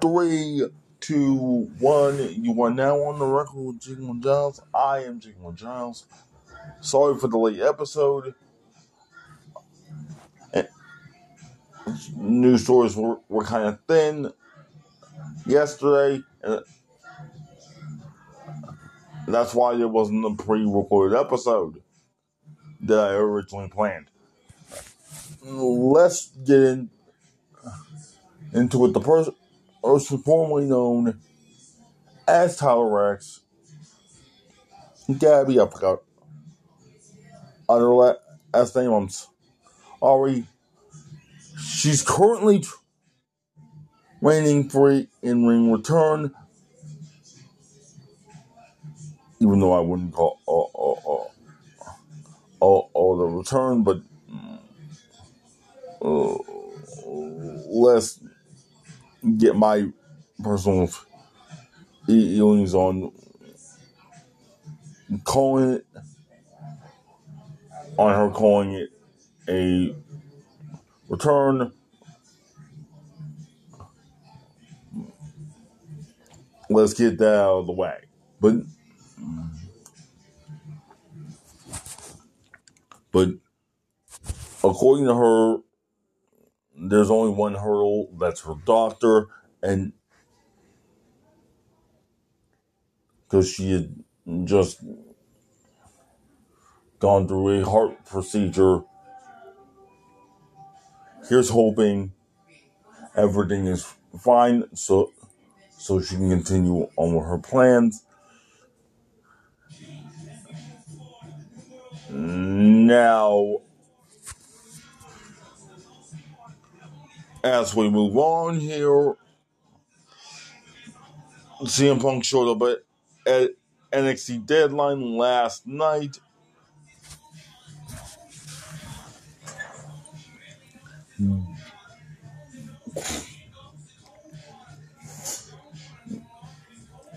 Three, two, one. You are now on the record with Jiggle Giles. I am Jiggle Giles. Sorry for the late episode. News stories were, were kind of thin yesterday, and that's why there wasn't a pre-recorded episode that I originally planned. Let's get in, into it. The person, person formerly known as Tyler Reks, Gabby, forgot other last name. I'm sorry. She's currently waiting for a in-ring return, even though I wouldn't call uh, uh, uh, uh, the return, but uh, let's get my personal feelings on calling it, on her calling it a return. Let's get that out of the way. But but according to her, there's only one hurdle. That's her doctor, and because she had just gone through a heart procedure here's hoping everything is fine so so she can continue on with her plans. Now, as we move on here, CM Punk showed up at NXT Deadline last night hmm.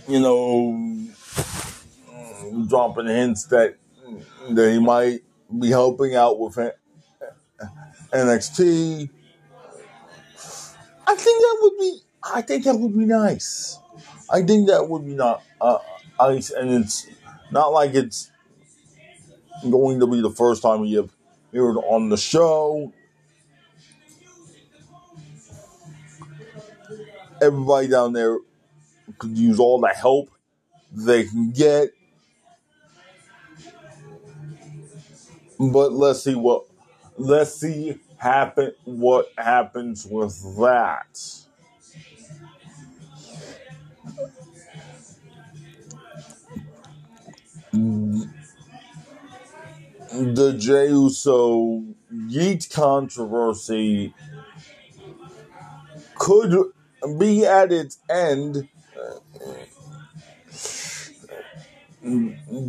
you know, mm, dropping hints that that he might be helping out with NXT. I think that would be. I think that would be nice. I think that would be not uh, nice, and it's not like it's going to be the first time he appeared on the show. everybody down there could use all the help they can get. But let's see what let's see happen what happens with that. The Jey Uso Yeet controversy could be at its end.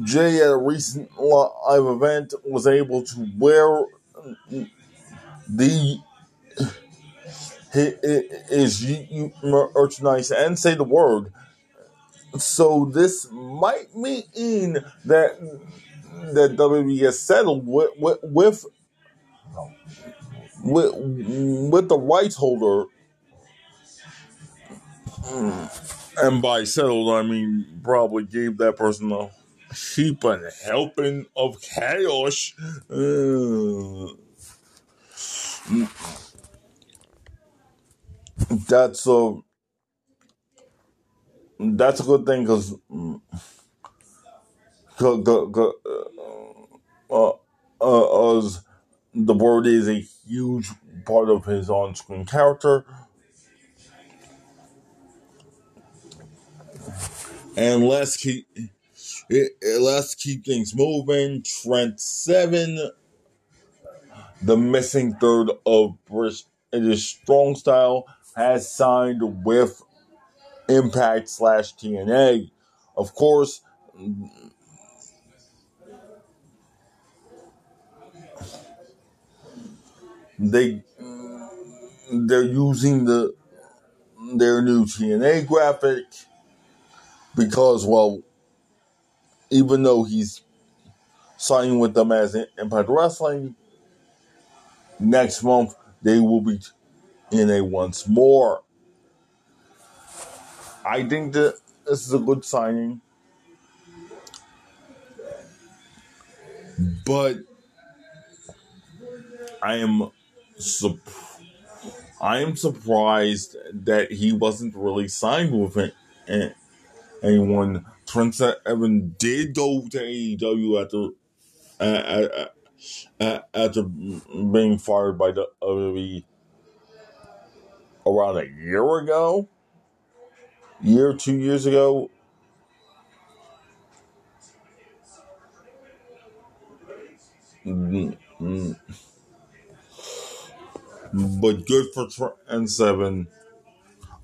Jey at a recent live event was able to wear the his merchandise and say the word. So this might mean that that WWE has settled with with with, with, with the rights holder and by settled, I mean probably gave that person a heap and helping of chaos. Uh, that's a that's a good thing because uh, uh, as the word is a huge part of his on-screen character. And let's keep let's keep things moving. Trent Seven, the missing third of British Strong Style, has signed with Impact slash TNA. Of course, they they're using the their new TNA graphic because, well, even though he's signing with them as Impact Wrestling, next month they will be in a once more. I think that this is a good signing. But I am sup- I am surprised that he wasn't really signed with it, and anyone. Prince Evan did go to AEW after uh, uh, uh, after being fired by the WWE around a year ago, year two years ago. Mm, mm. But good for Trent Seven.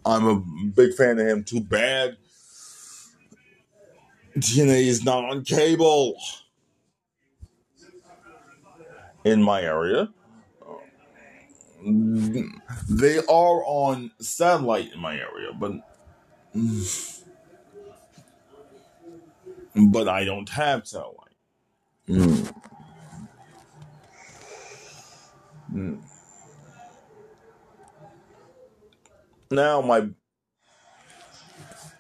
I'm a big fan of him. Too bad TNA is not on cable in my area. They are on satellite in my area, but but I don't have satellite. Mm. Now my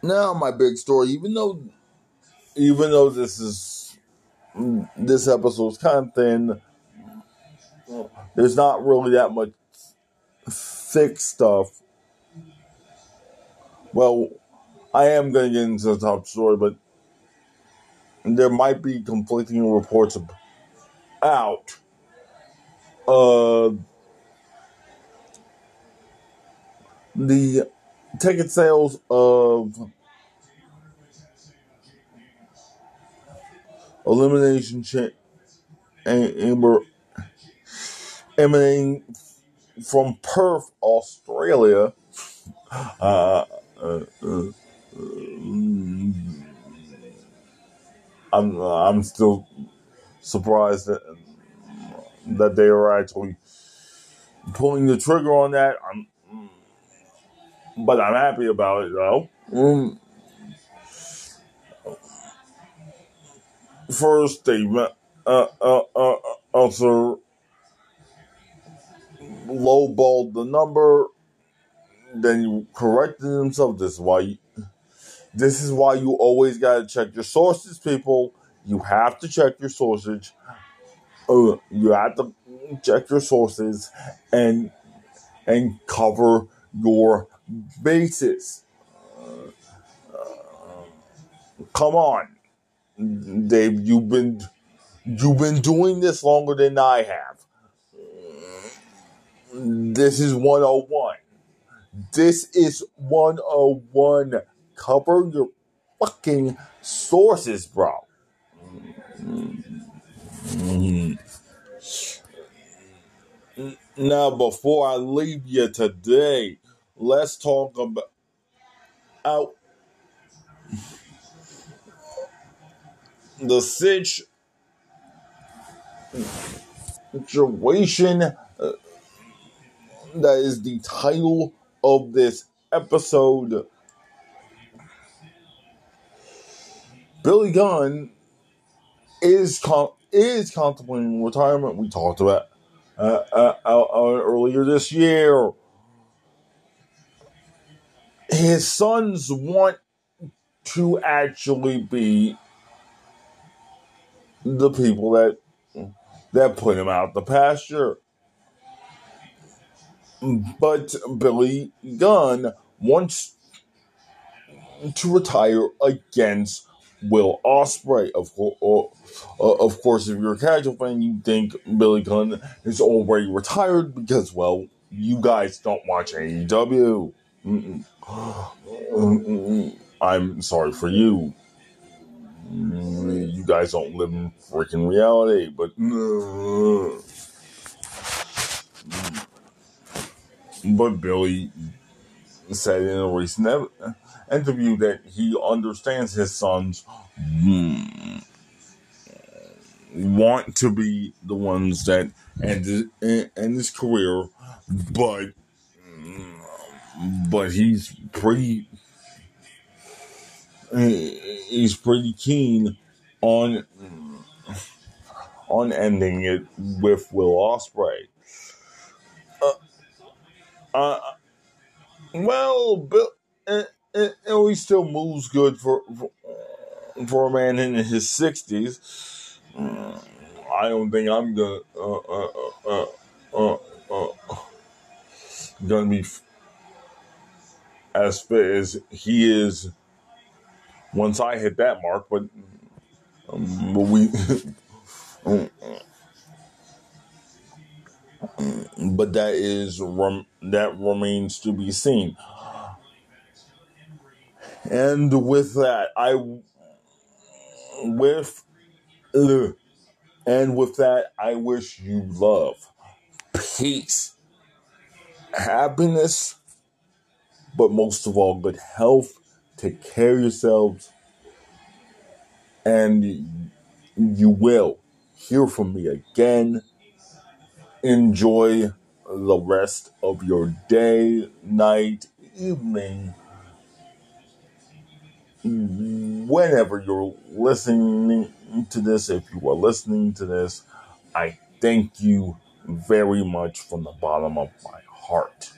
now my big story, even though even though this is this episode's kind of thin, there's not really that much thick stuff. Well, I am going to get into the top story, but there might be conflicting reports out. Uh, the ticket sales of Elimination Chamber emanating from Perth, Australia. Uh, uh, uh, I'm I'm still surprised that that they are actually pulling the trigger on that. I'm, but I'm happy about it though. Mm. First, they uh, uh, uh, also lowballed the number. Then you corrected themselves. This is why. You, this is why you always gotta check your sources, people. You have to check your sources. Uh, you have to check your sources and and cover your bases. Come on, Dave. You've been you've been doing this longer than I have. This is 101. This is 101. Cover your fucking sources, bro. Now, before I leave you today, let's talk about the situation uh, that is the title of this episode. Billy Gunn is con- is contemplating retirement. We talked about uh, uh, uh, earlier this year. His sons want to actually be the people that that put him out the pasture. But Billy Gunn wants to retire against Will Ospreay. Of course, uh, of course, if you're a casual fan, you think Billy Gunn is already retired because, well, you guys don't watch AEW. I'm sorry for you. You guys don't live in freaking reality, but. But Billy said in a recent interview that he understands his sons hmm, want to be the ones that end, end his career, but but he's pretty he's pretty keen on on ending it with Will Ospreay. Uh, uh, well, Bill, it, it, he still moves good for, for for a man in his sixties. I don't think I'm gonna uh, uh, uh, uh, uh, uh gonna be as fit as he is once I hit that mark. But um, but we. Um, but that is that remains to be seen. And with that, I with and with that, I wish you love, peace, happiness, but most of all, good health. Take care of yourselves, and you will hear from me again. Enjoy the rest of your day, night, evening whenever you're listening to this, if you are listening to this, I thank you very much from the bottom of my heart.